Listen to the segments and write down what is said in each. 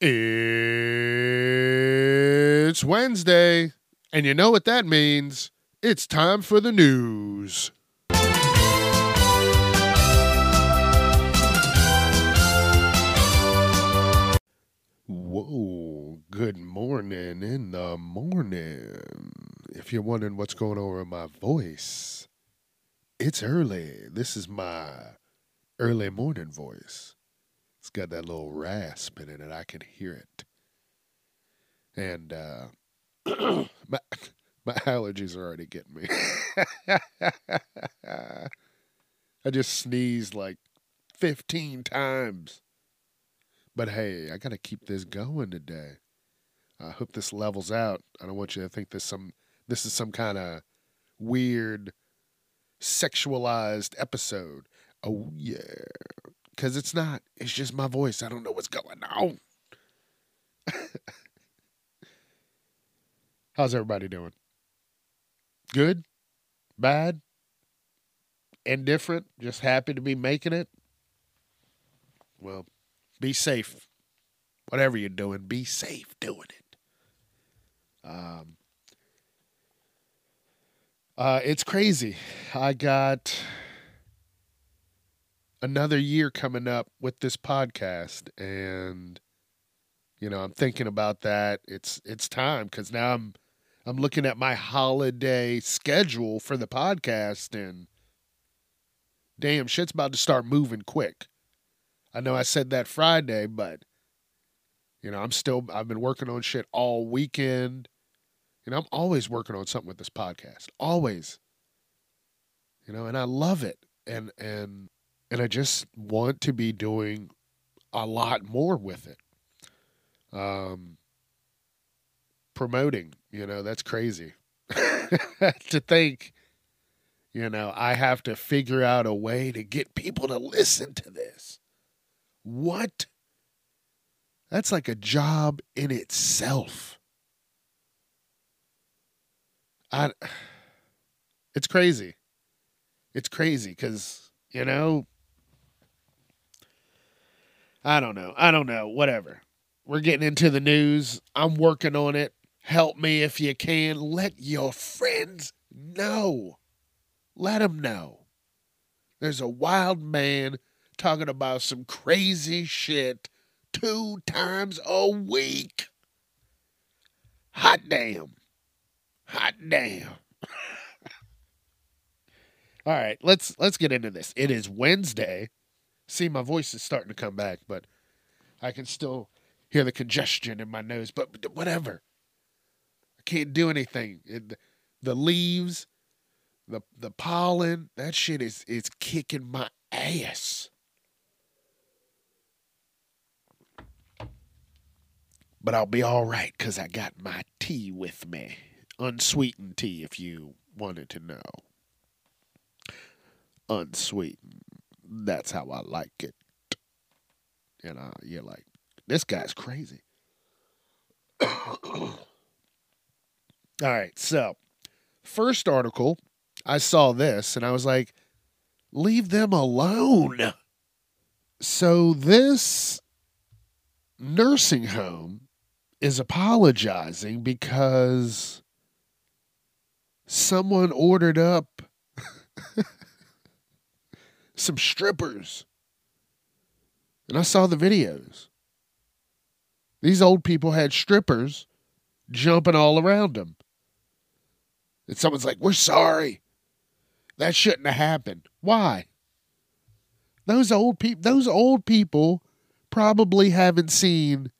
It's Wednesday, and you know what that means. It's time for the news. Whoa, good morning in the morning. If you're wondering what's going on with my voice, it's early. This is my early morning voice. It's got that little rasp in it, and I can hear it. And uh, my my allergies are already getting me. I just sneezed like 15 times. But hey, I got to keep this going today. I hope this levels out. I don't want you to think this some this is some kind of weird sexualized episode. Oh yeah, because it's not. It's just my voice. I don't know what's going on. How's everybody doing? Good? Bad? Indifferent? Just happy to be making it? Well, be safe. Whatever you're doing, be safe doing it. Um, uh, it's crazy. I got another year coming up with this podcast, and you know I'm thinking about that. It's it's time because now I'm I'm looking at my holiday schedule for the podcast, and damn, shit's about to start moving quick. I know I said that Friday, but you know, I'm still I've been working on shit all weekend. You know, I'm always working on something with this podcast. Always. You know, and I love it. And and and I just want to be doing a lot more with it. Um promoting, you know, that's crazy. to think you know, I have to figure out a way to get people to listen to this. What? That's like a job in itself. I, it's crazy. It's crazy because, you know, I don't know. I don't know. Whatever. We're getting into the news. I'm working on it. Help me if you can. Let your friends know. Let them know. There's a wild man talking about some crazy shit two times a week. Hot damn. Hot damn. All right, let's let's get into this. It is Wednesday. See, my voice is starting to come back, but I can still hear the congestion in my nose. But whatever. I can't do anything. It, the leaves, the the pollen, that shit is is kicking my ass. But I'll be all right because I got my tea with me. Unsweetened tea, if you wanted to know. Unsweetened. That's how I like it. And uh, you're like, this guy's crazy. all right, so first article, I saw this and I was like, leave them alone. So this nursing home is apologizing because someone ordered up some strippers. And I saw the videos. These old people had strippers jumping all around them. And someone's like, We're sorry. That shouldn't have happened. Why? Those old people those old people probably haven't seen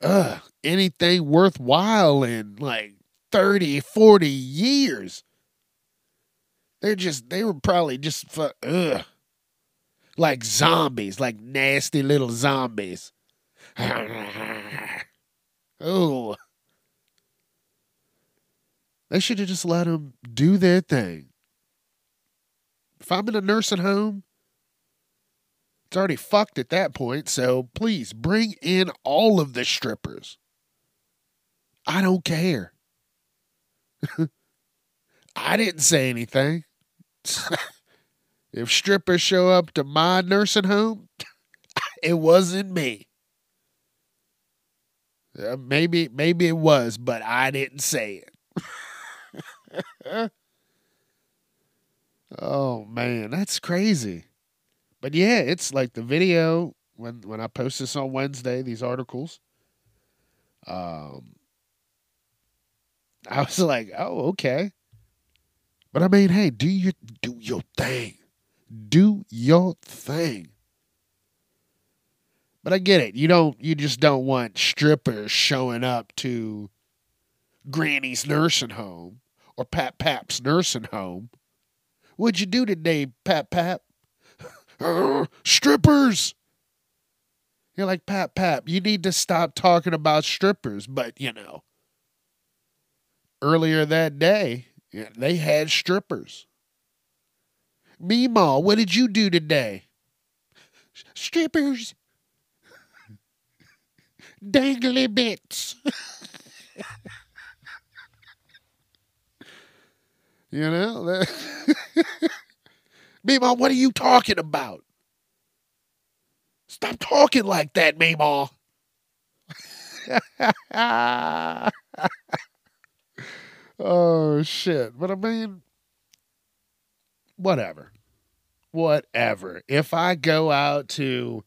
uh, anything worthwhile in like 30, 40 years. They're just they were probably just for ugh. Like zombies, like nasty little zombies. oh. They should have just let them do their thing. If I'm in a nursing home, it's already fucked at that point, so please bring in all of the strippers. I don't care. I didn't say anything. if strippers show up to my nursing home, it wasn't me. Uh, maybe maybe it was, but I didn't say it. oh man, that's crazy. But yeah, it's like the video when when I post this on Wednesday, these articles. Um I was like, "Oh, okay." But I mean, hey, do your do your thing. Do your thing. But I get it. You don't you just don't want strippers showing up to Granny's nursing home or Pap Pap's nursing home. What'd you do today, Pap Pap? strippers. You're like, Pap Pap, you need to stop talking about strippers. But, you know, earlier that day, they had strippers. Meemaw, what did you do today? Strippers dangly bits. you know? Meemaw, what are you talking about? Stop talking like that, Meemaw. oh, shit. But I mean, whatever. Whatever. If I go out to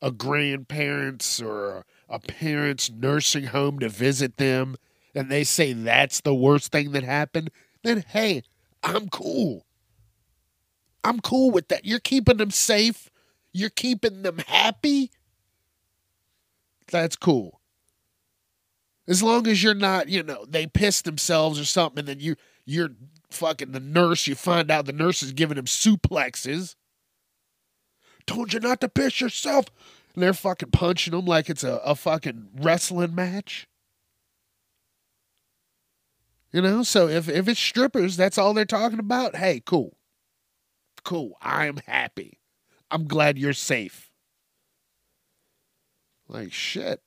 a grandparent's or a parent's nursing home to visit them and they say that's the worst thing that happened, then hey, I'm cool. I'm cool with that. You're keeping them safe. You're keeping them happy. That's cool. As long as you're not, you know, they piss themselves or something, and then you you're fucking the nurse, you find out the nurse is giving them suplexes. Told you not to piss yourself. And they're fucking punching them like it's a, a fucking wrestling match. You know, so if, if it's strippers, that's all they're talking about. Hey, cool. Cool. I'm happy. I'm glad you're safe. Like, shit.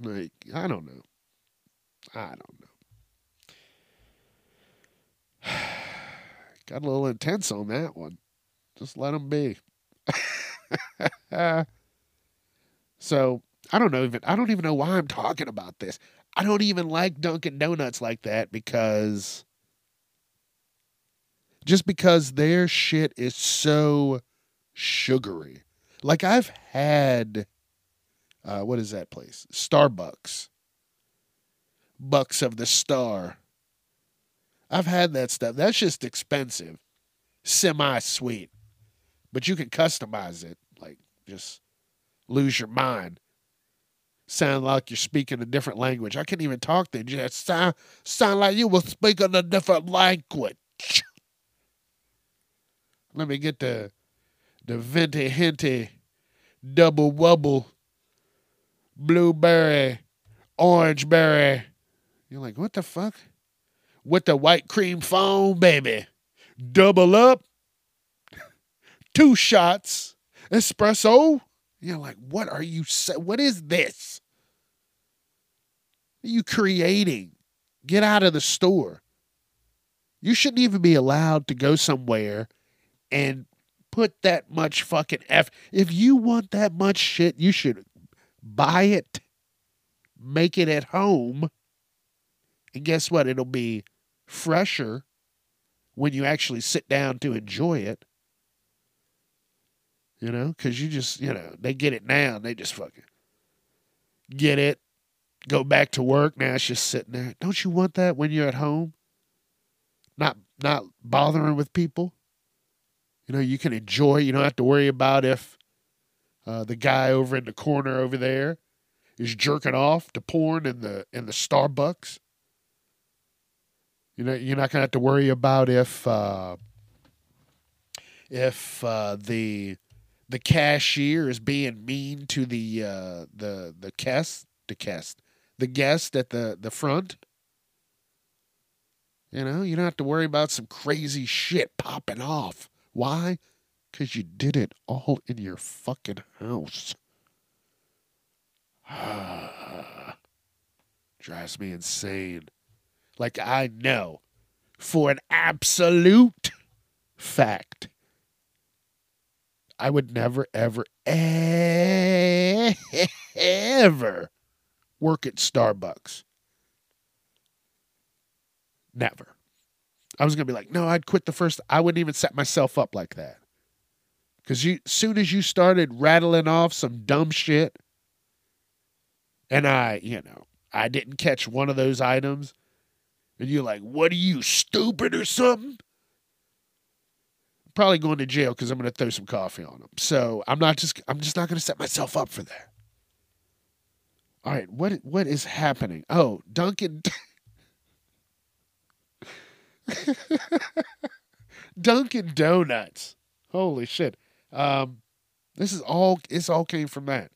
Like, I don't know. I don't know. Got a little intense on that one. Just let them be. So I don't know even I don't even know why I'm talking about this. I don't even like Dunkin' Donuts like that because just because their shit is so sugary. Like I've had uh, what is that place? Starbucks. Bucks of the Star. I've had that stuff. That's just expensive. Semi sweet. But you can customize it. Like just lose your mind. Sound like you're speaking a different language. I can't even talk then. You just sound, sound like you were speaking a different language. Let me get the the venti hinty double wubble blueberry orange berry. You're like, what the fuck? With the white cream foam, baby. Double up. Two shots. Espresso. You're like, what are you What is this? What are you creating? Get out of the store. You shouldn't even be allowed to go somewhere and put that much fucking F. If you want that much shit, you should buy it, make it at home, and guess what? It'll be fresher when you actually sit down to enjoy it you know, because you just, you know, they get it now and they just fucking get it, go back to work. Now it's just sitting there. Don't you want that when you're at home? Not not bothering with people. You know, you can enjoy. You don't have to worry about if uh, the guy over in the corner over there is jerking off to porn in the in the Starbucks. You know, you're not gonna have to worry about if uh, if uh, the the cashier is being mean to the uh, the the guest the guest the guest at the the front You know, you don't have to worry about some crazy shit popping off. Why? Because you did it all in your fucking house. Drives me insane. Like I know for an absolute fact. I would never, ever, ever work at Starbucks. Never. I was gonna be like, no, I'd quit the first. I wouldn't even set myself up like that. Cause you, soon as you started rattling off some dumb shit, and I, you know, I didn't catch one of those items, and you're like, what are you stupid or something? probably going to jail because I'm going to throw some coffee on them. So I'm not just I'm just not going to set myself up for that. All right, what what is happening? Oh, Dunkin' Dunkin' Donuts. Holy shit. Um, this is all It's all came from that.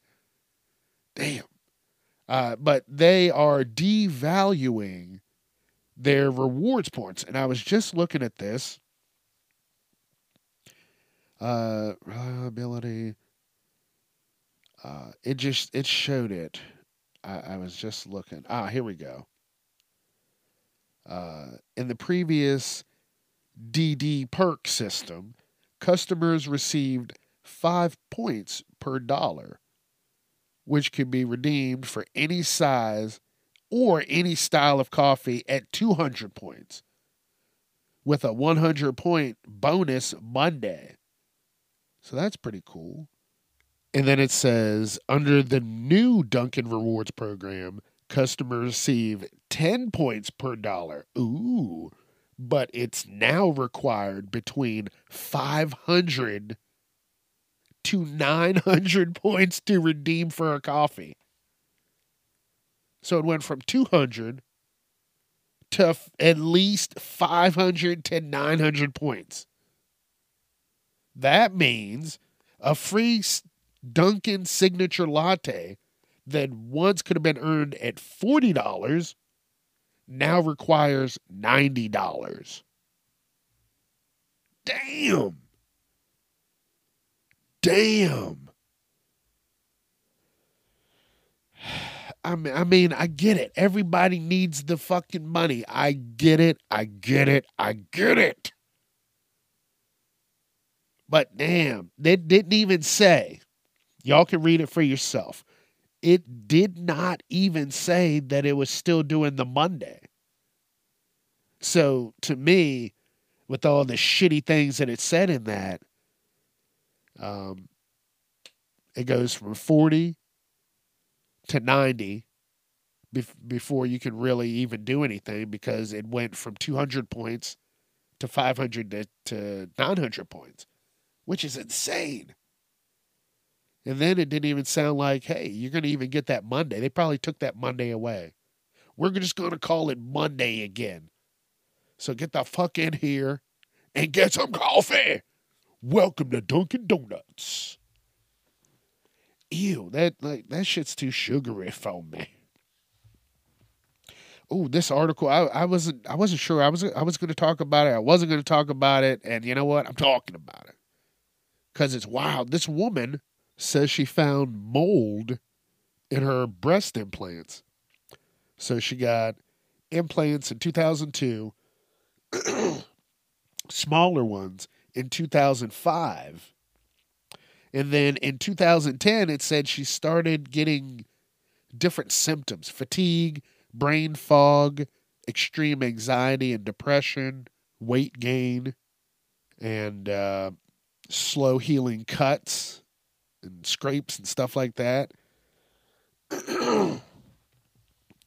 Damn. Uh, but they are devaluing their rewards points. And I was just looking at this. Uh, reliability. Uh, it just it showed it. I, I was just looking. Ah, here we go. Uh, in the previous DD perk system, customers received five points per dollar, which can be redeemed for any size or any style of coffee at 200 points, with a 100 point bonus Monday. So that's pretty cool. And then it says under the new Dunkin' Rewards program, customers receive 10 points per dollar. Ooh. But it's now required between 500 to 900 points to redeem for a coffee. So it went from 200 to f- at least 500 to 900 points. That means a free Dunkin' signature latte that once could have been earned at $40 now requires $90. Damn. Damn. I mean, I mean, I get it. Everybody needs the fucking money. I get it. I get it. I get it. But damn, they didn't even say. Y'all can read it for yourself. It did not even say that it was still doing the Monday. So to me, with all the shitty things that it said in that, um, it goes from 40 to 90 before you can really even do anything because it went from 200 points to 500 to, to 900 points, which is insane. And then it didn't even sound like, hey, you're going to even get that Monday. They probably took that Monday away. We're just going to call it Monday again. So get the fuck in here and get some coffee. Welcome to Dunkin' Donuts. Ew, that like that shit's too sugary for me. Oh, this article I, I wasn't I wasn't sure I was I was going to talk about it. I wasn't going to talk about it, and you know what? I'm talking about it because it's wild. This woman says she found mold in her breast implants. So she got implants in 2002, smaller ones in 2005. And then in 2010, it said she started getting different symptoms fatigue, brain fog, extreme anxiety and depression, weight gain, and uh, slow healing cuts and scrapes and stuff like that.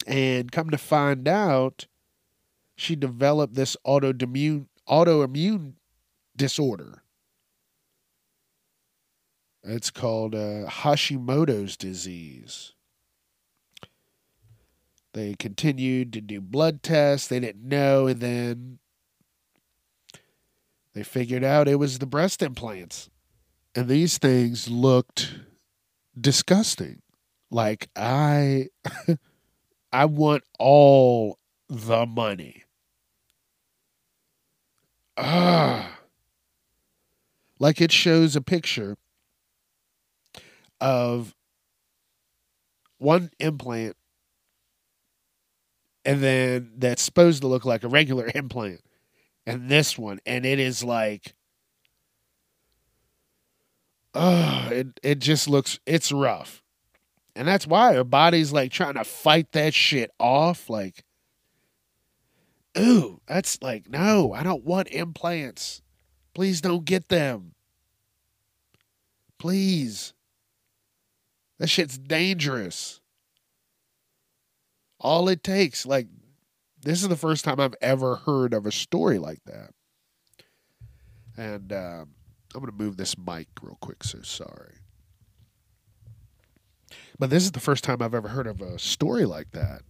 and come to find out, she developed this autoimmune autoimmune disorder. It's called uh, Hashimoto's disease. They continued to do blood tests. They didn't know, and then they figured out it was the breast implants and these things looked disgusting. Like I I want all the money. ah, like it shows a picture of one implant and then that's supposed to look like a regular implant and this one and it is like oh it, it just looks it's rough. And that's why her body's like trying to fight that shit off like ooh that's like no i don't want implants. Please don't get them. Please. That shit's dangerous. All it takes like this is the first time i've ever heard of a story like that. And um, i'm going to move this mic real quick so sorry. But this is the first time i've ever heard of a story like that.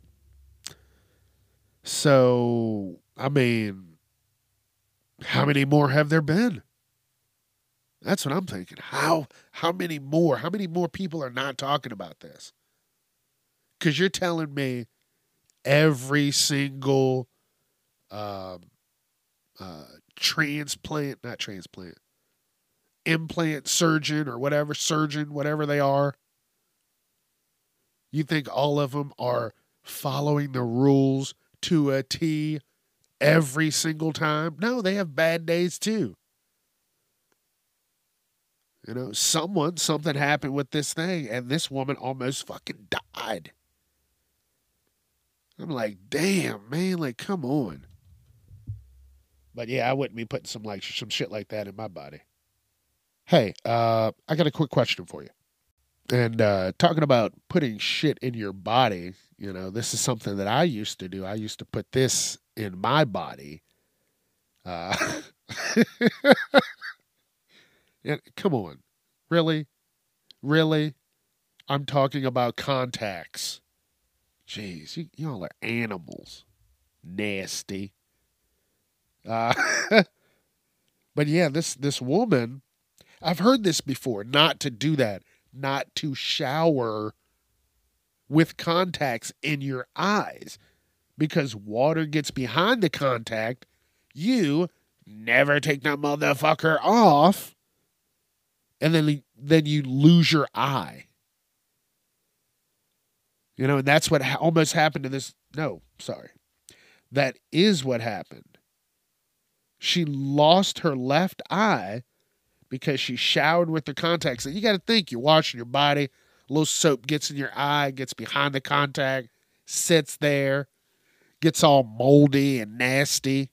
So i mean how many more have there been? That's what i'm thinking. How how many more how many more people are not talking about this? Because you're telling me every single um, uh, transplant, not transplant, implant surgeon or whatever, surgeon, whatever they are, you think all of them are following the rules to a T every single time? No, they have bad days too. You know, someone, something happened with this thing, and this woman almost fucking died. I'm like, damn, man, like, come on. But yeah, I wouldn't be putting some like some shit like that in my body. Hey, uh, I got a quick question for you. And uh, talking about putting shit in your body, you know, this is something that I used to do. I used to put this in my body. Uh, yeah, come on, really, really. I'm talking about contacts. Jeez, you, y'all are animals. Nasty. Uh, but yeah, this this woman, I've heard this before. Not to do that. Not to shower with contacts in your eyes, because water gets behind the contact. You never take that motherfucker off, and then then you lose your eye. You know, and that's what ha- almost happened to this. No, sorry. That is what happened. She lost her left eye because she showered with the contacts. And you got to think, you're washing your body, a little soap gets in your eye, gets behind the contact, sits there, gets all moldy and nasty.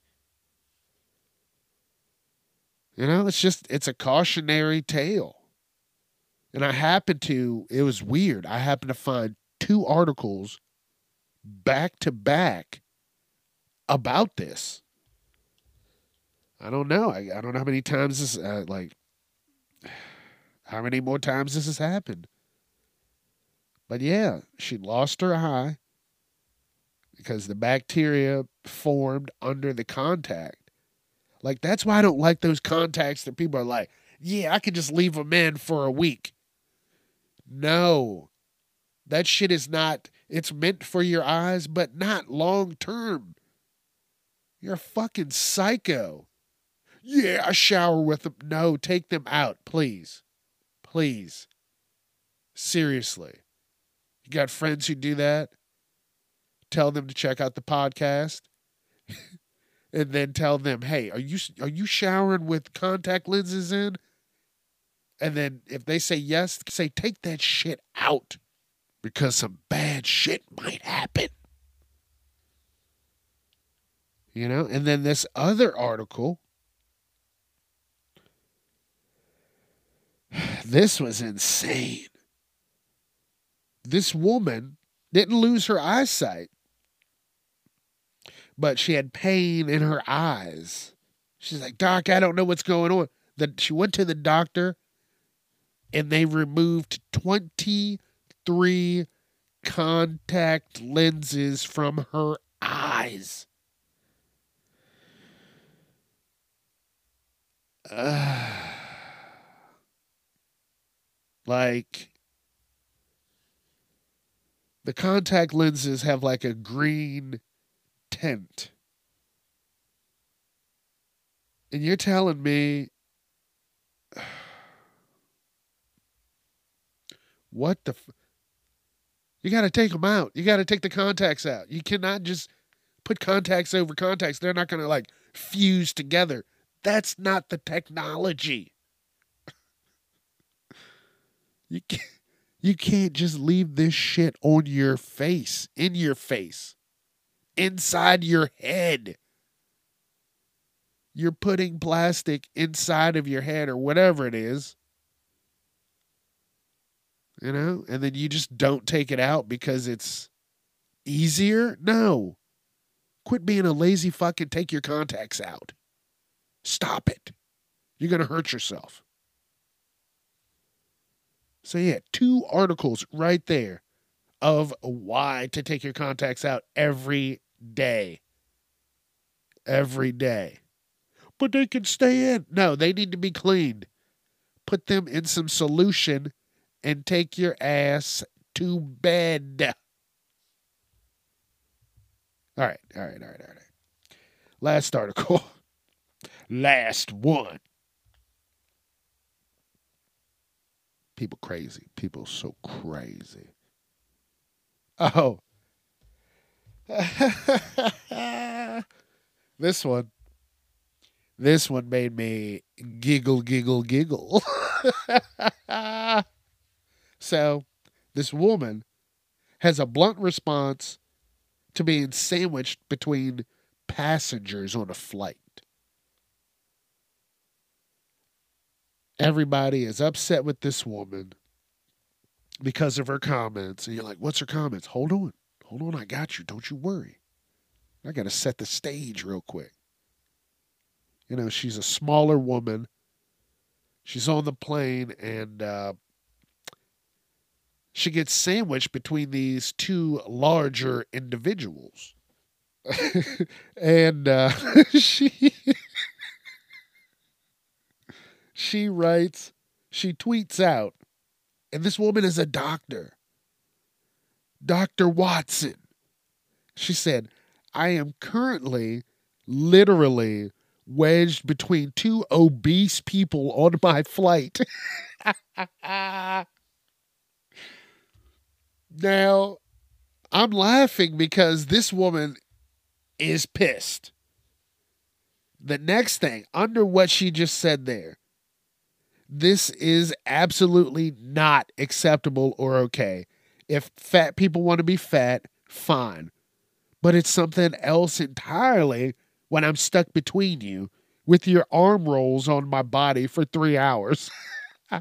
You know, it's just, it's a cautionary tale. And I happened to, it was weird. I happened to find two articles back to back about this. I don't know. I, I don't know how many times this, uh, like, how many more times this has happened. But yeah, she lost her eye because the bacteria formed under the contact. Like, that's why I don't like those contacts that people are like, yeah, I could just leave them in for a week. No, that shit is not, it's meant for your eyes, but not long term. You're a fucking psycho. Yeah, I shower with them. No, take them out, please. Please. Seriously. You got friends who do that? Tell them to check out the podcast. and then tell them, "Hey, are you are you showering with contact lenses in?" And then if they say yes, say take that shit out because some bad shit might happen. You know, and then this other article. This was insane. This woman didn't lose her eyesight, but she had pain in her eyes. She's like, Doc, I don't know what's going on. That she went to the doctor and they removed 23 contact lenses from her eyes. Uh, like the contact lenses have like a green tint. And you're telling me what the f- You got to take them out. You got to take the contacts out. You cannot just put contacts over contacts. They're not going to like fuse together. That's not the technology. You can't, you can't just leave this shit on your face, in your face, inside your head. You're putting plastic inside of your head or whatever it is. You know, and then you just don't take it out because it's easier? No. Quit being a lazy fuck and take your contacts out. Stop it. You're going to hurt yourself. So, yeah, two articles right there of why to take your contacts out every day. Every day. But they can stay in. No, they need to be cleaned. Put them in some solution and take your ass to bed. All right, all right, all right, all right. Last article. Last one. People crazy. People so crazy. Oh. this one. This one made me giggle, giggle, giggle. so, this woman has a blunt response to being sandwiched between passengers on a flight. Everybody is upset with this woman because of her comments. And you're like, what's her comments? Hold on. Hold on. I got you. Don't you worry. I got to set the stage real quick. You know, she's a smaller woman. She's on the plane and uh, she gets sandwiched between these two larger individuals. and uh, she she writes, she tweets out, and this woman is a doctor. Dr. Watson. She said, I am currently literally wedged between two obese people on my flight. Now, I'm laughing because this woman is pissed. The next thing, under what she just said there, this is absolutely not acceptable or okay. If fat people want to be fat, fine. But it's something else entirely when I'm stuck between you with your arm rolls on my body for three hours.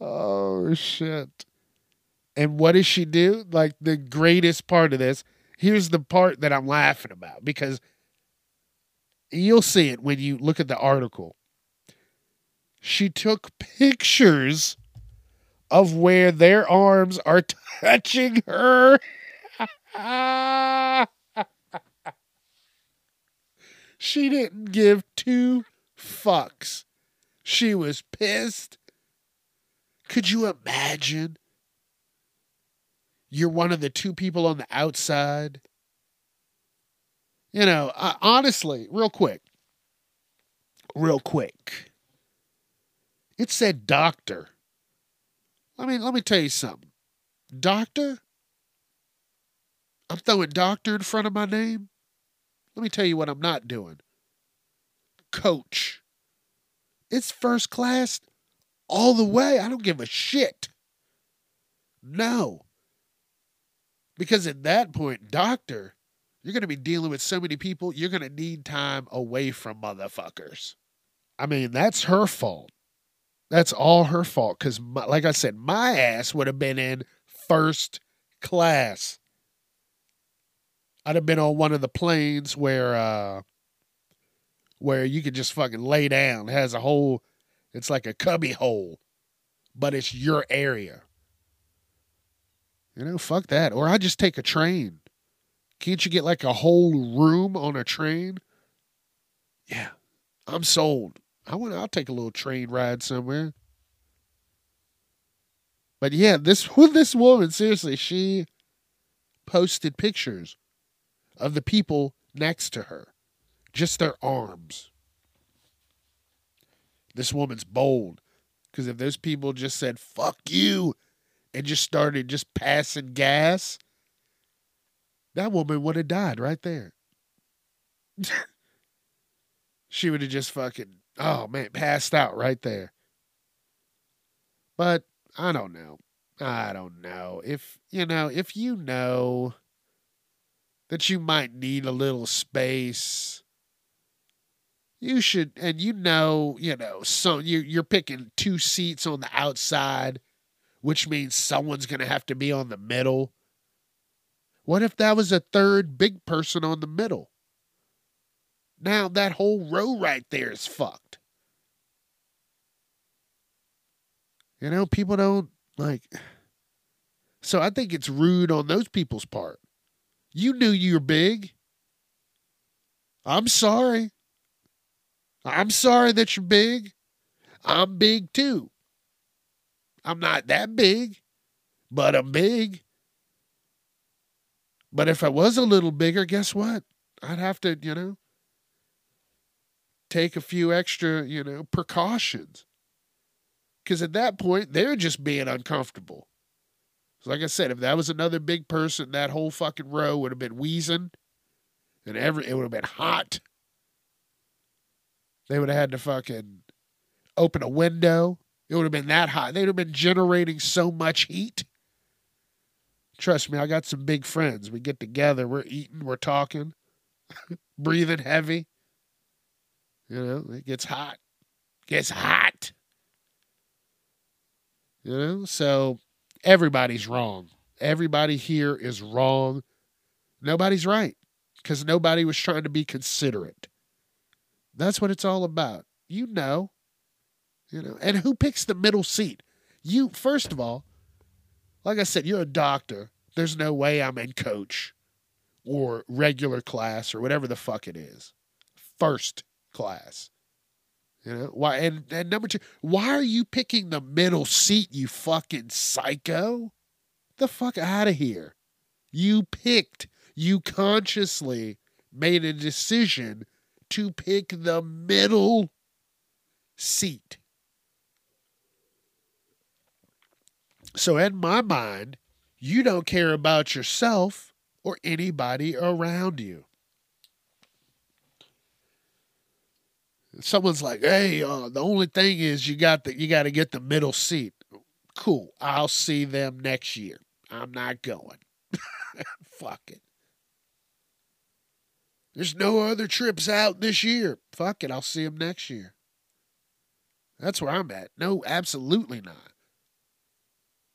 Oh shit. And what does she do? Like the greatest part of this. Here's the part that I'm laughing about because you'll see it when you look at the article. She took pictures of where their arms are touching her. she didn't give two fucks. She was pissed could you imagine? You're one of the two people on the outside. You know, uh, honestly, real quick, real quick. It said doctor. I mean, let me tell you something. Doctor? I'm throwing doctor in front of my name. Let me tell you what I'm not doing. Coach. It's first class all the way. I don't give a shit. No. Because at that point, doctor, you're going to be dealing with so many people, you're going to need time away from motherfuckers. I mean, that's her fault. That's all her fault. Because, like I said, my ass would have been in first class. I'd have been on one of the planes where, uh, where you could just fucking lay down. It has a whole it's like a cubby hole, but it's your area. You know, fuck that. Or I just take a train. Can't you get like a whole room on a train? Yeah, I'm sold. I want. I'll take a little train ride somewhere. But yeah, this this woman seriously, she posted pictures of the people next to her, just their arms. This woman's bold because if those people just said, fuck you, and just started just passing gas, that woman would have died right there. she would have just fucking, oh man, passed out right there. But I don't know. I don't know. If, you know, if you know that you might need a little space, you should, and you know, you know, so you, you're picking two seats on the outside, which means someone's going to have to be on the middle. What if that was a third big person on the middle? Now that whole row right there is fucked. You know, people don't like. So I think it's rude on those people's part. You knew you were big. I'm sorry. I'm sorry that you're big. I'm big too. I'm not that big, but I'm big. But if I was a little bigger, guess what? I'd have to, you know, take a few extra, you know, precautions. Because at that point, they're just being uncomfortable. So like I said, if that was another big person, that whole fucking row would have been wheezing, and every it would have been hot. They would have had to fucking open a window. It would have been that hot. They'd have been generating so much heat. Trust me, I got some big friends. We get together, we're eating, we're talking, breathing heavy. You know, it gets hot. Gets hot. You know, so everybody's wrong. Everybody here is wrong. Nobody's right because nobody was trying to be considerate. That's what it's all about. You know. You know, and who picks the middle seat? You first of all, like I said, you're a doctor. There's no way I'm in coach or regular class or whatever the fuck it is. First class. You know why? And and number two, why are you picking the middle seat? You fucking psycho! The fuck out of here! You picked. You consciously made a decision to pick the middle seat. So, in my mind, you don't care about yourself or anybody around you. someone's like, "Hey, uh, the only thing is you got the you got to get the middle seat." Cool. I'll see them next year. I'm not going. Fuck it. There's no other trips out this year. Fuck it. I'll see them next year. That's where I'm at. No, absolutely not.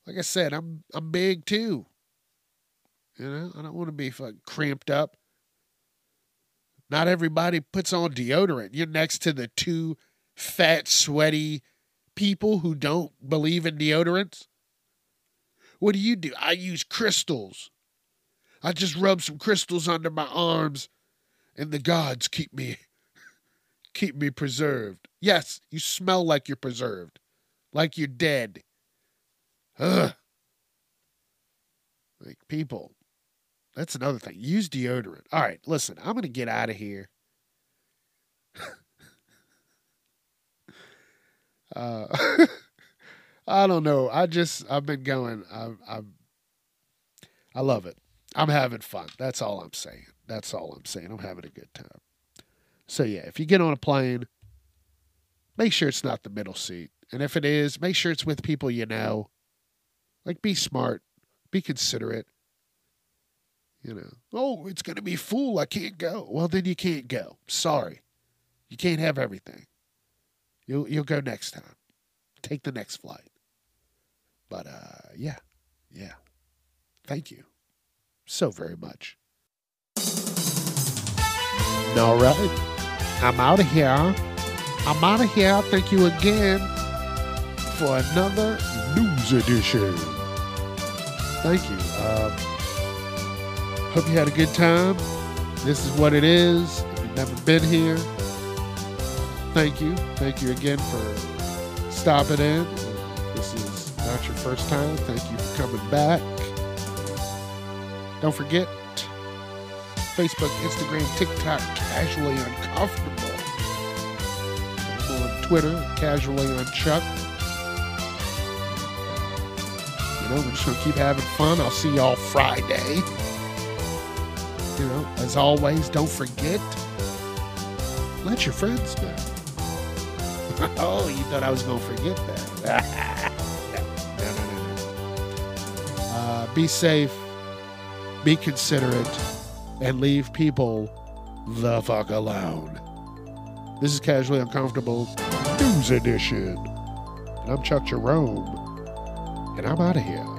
Like I said, I'm I'm big too. You know, I don't want to be fucking cramped up. Not everybody puts on deodorant. You're next to the two fat, sweaty people who don't believe in deodorants. What do you do? I use crystals. I just rub some crystals under my arms and the gods keep me keep me preserved. Yes, you smell like you're preserved. Like you're dead. Ugh. Like people, that's another thing. Use deodorant. All right, listen, I'm to get out of here. uh, I don't know. I just I've been going. I I I love it. I'm having fun. That's all I'm saying. That's all I'm saying. I'm having a good time. So yeah, if you get on a plane, make sure it's not the middle seat. And if it is, make sure it's with people you know. Like be smart, be considerate. You know, oh, it's going to be full. I can't go. Well, then you can't go. Sorry. You can't have everything. You'll, you'll go next time. Take the next flight. But uh, yeah, yeah. Thank you so very much. All right. I'm out of here. I'm out of here. Thank you again for another news edition. Thank you. Uh, Hope you had a good time. This is what it is. If you've never been here, thank you. Thank you again for stopping in. This is not your first time. Thank you for coming back. Don't forget, Facebook, Instagram, TikTok, Casually Uncomfortable. I'm on Twitter, Casually Unchuck. You know, we're just going to keep having fun. I'll see y'all Friday. You know, as always, don't forget, let your friends know. oh, you thought I was going to forget that. no, no, no. Uh, be safe, be considerate, and leave people the fuck alone. This is Casually Uncomfortable News Edition. And I'm Chuck Jerome, and I'm out of here.